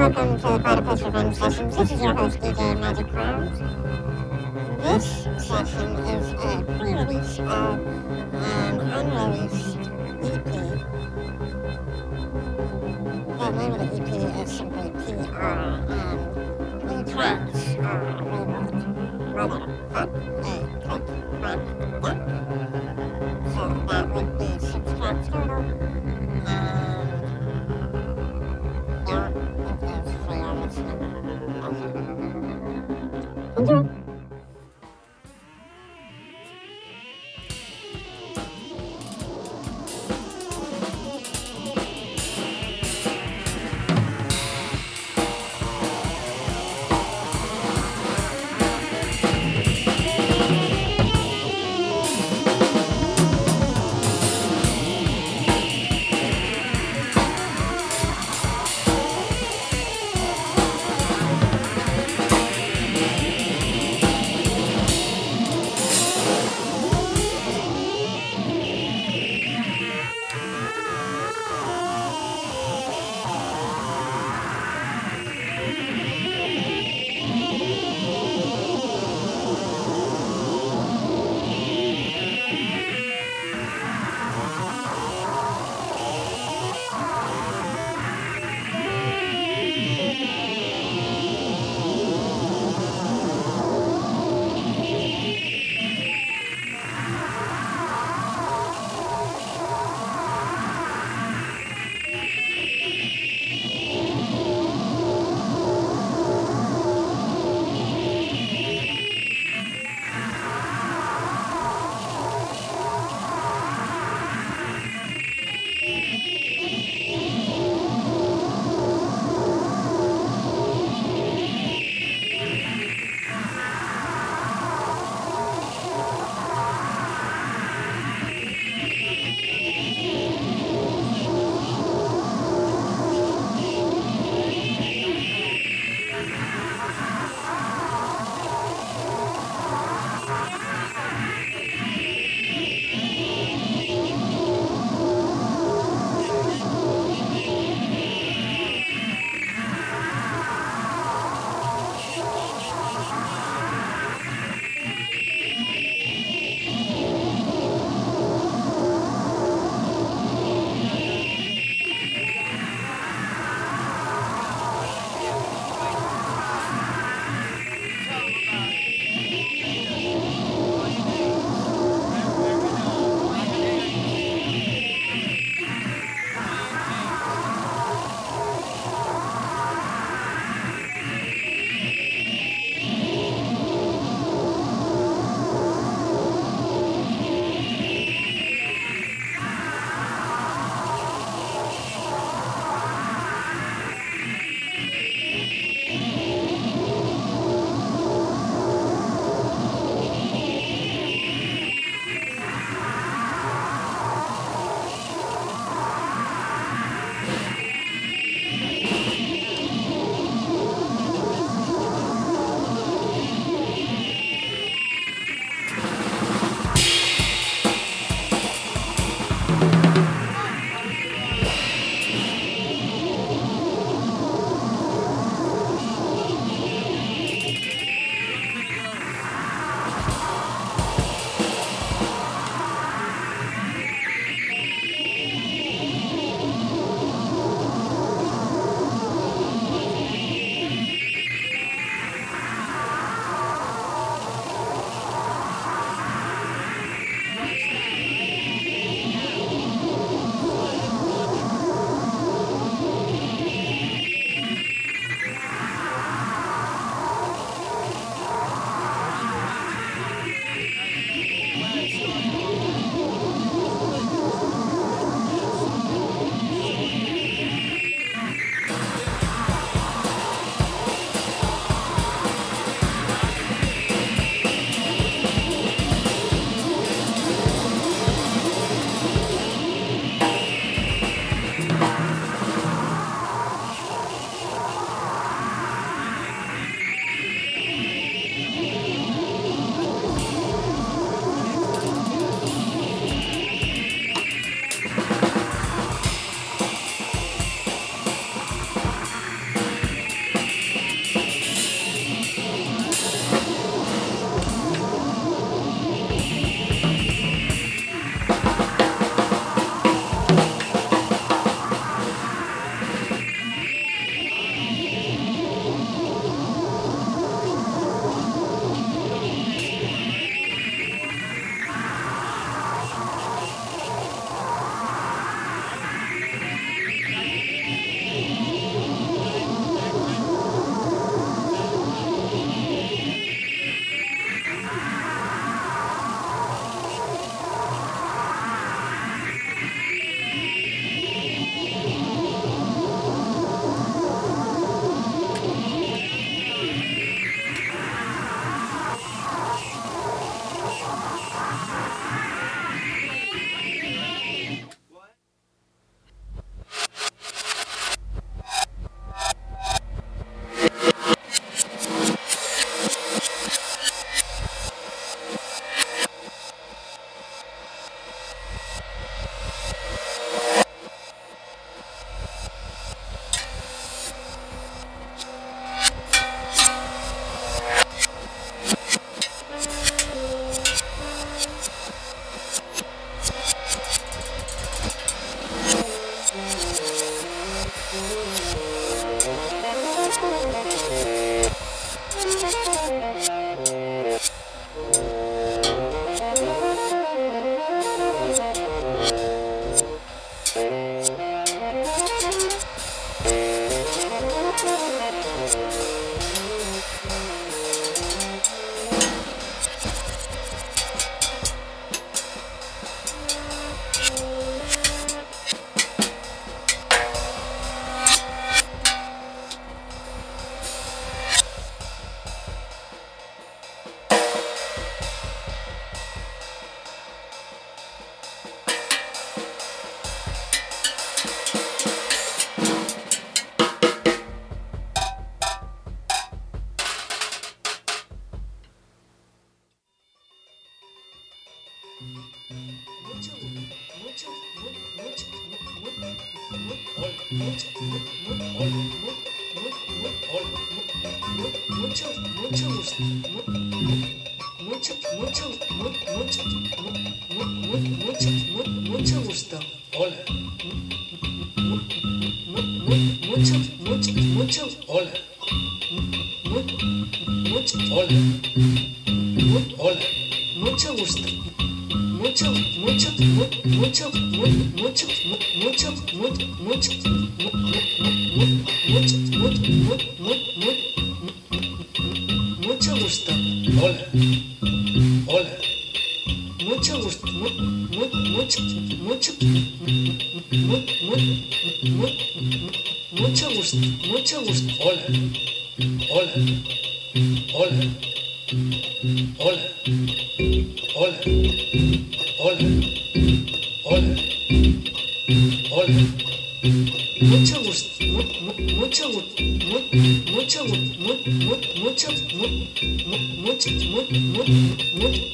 welcome to the Platypus Revenge Sessions. This is your host, DJ Magic Crimes. This session is a pre-release of an unreleased EP. The name of the EP is simply PR, and the tracks are labeled Fuck, A, Click, Run,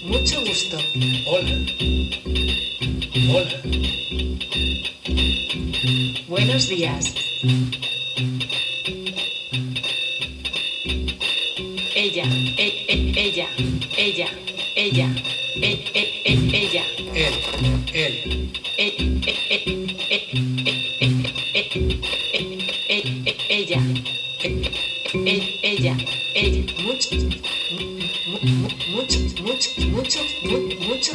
mucho gusto. Hola. Hola. Buenos días.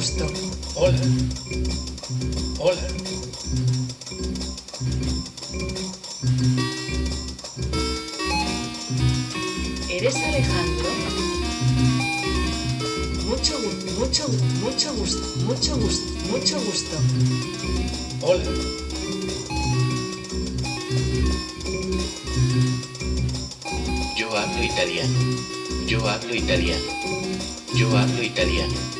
Hola. Hola. ¿Eres Alejandro? Mucho gusto, mucho, mucho gusto, mucho gusto, mucho gusto. Hola. Yo hablo italiano. Yo hablo italiano. Yo hablo italiano.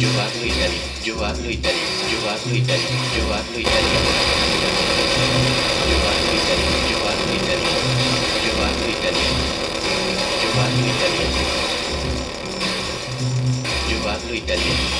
llevarlo y tal, llevarlo y tal, llevarlo y tal, llevarlo y tal, llevarlo y tal, llevarlo y tal, llevarlo y tal, llevarlo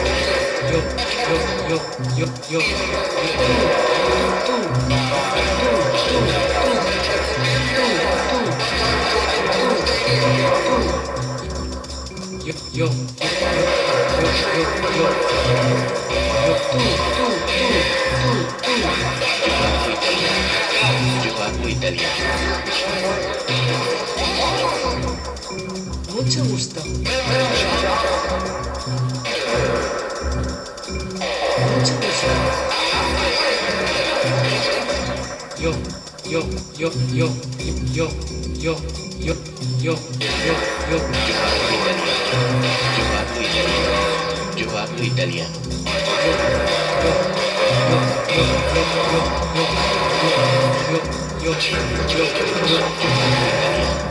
Italia. yo yo yo yo yo yo yo yo yo Giovanni italiano Giovanni italiano Giovanni italiano yo yo yo yo yo yo yo yo yo yo yo yo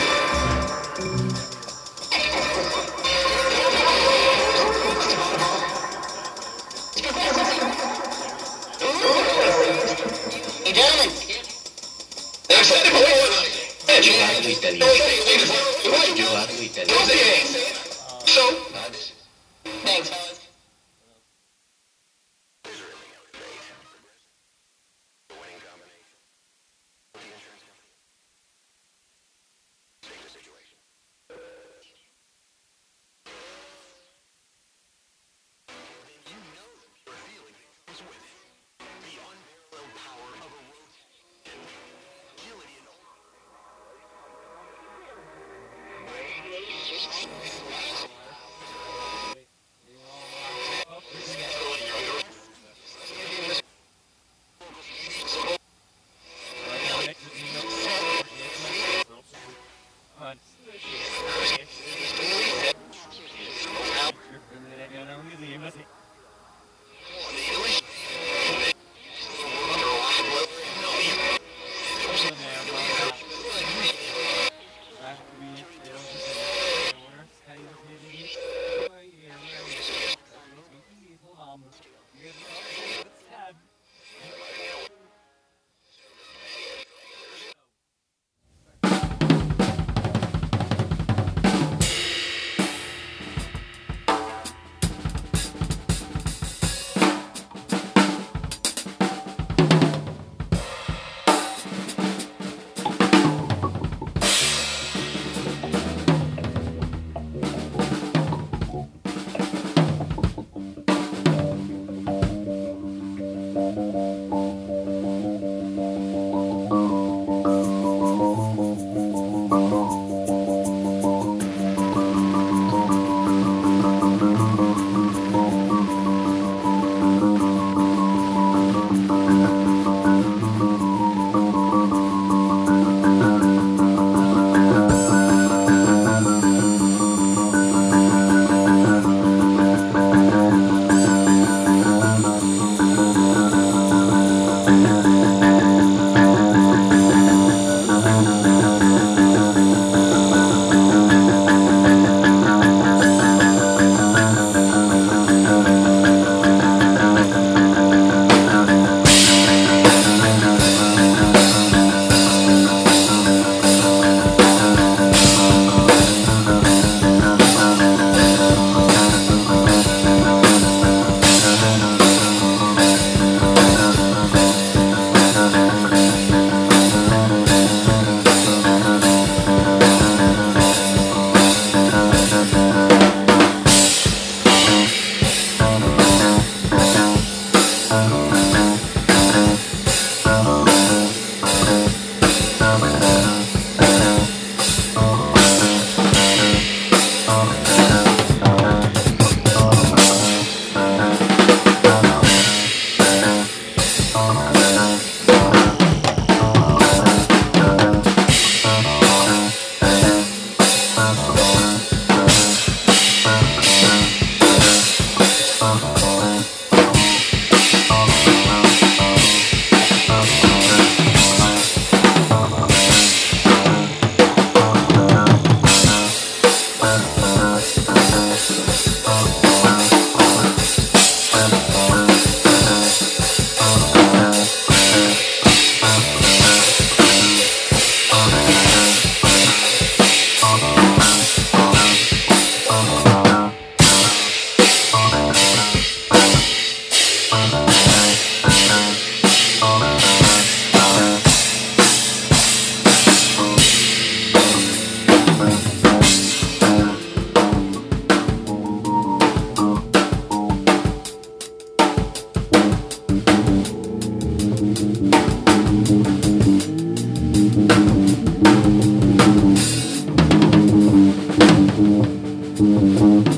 歩いたり、歩いたり。Mm-hmm.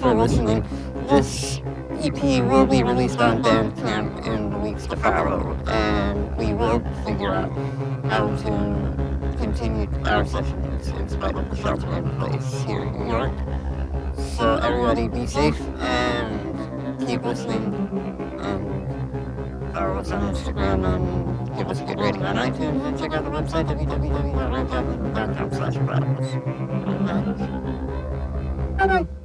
for oh, listening. This EP will be released on Bandcamp in the weeks to follow, and we will figure out how to continue our sessions in spite of the shelter in place here in New York. So everybody be safe and keep listening and follow us on Instagram and give us a good rating on iTunes and check out the website www.randcap.com slash Bye-bye.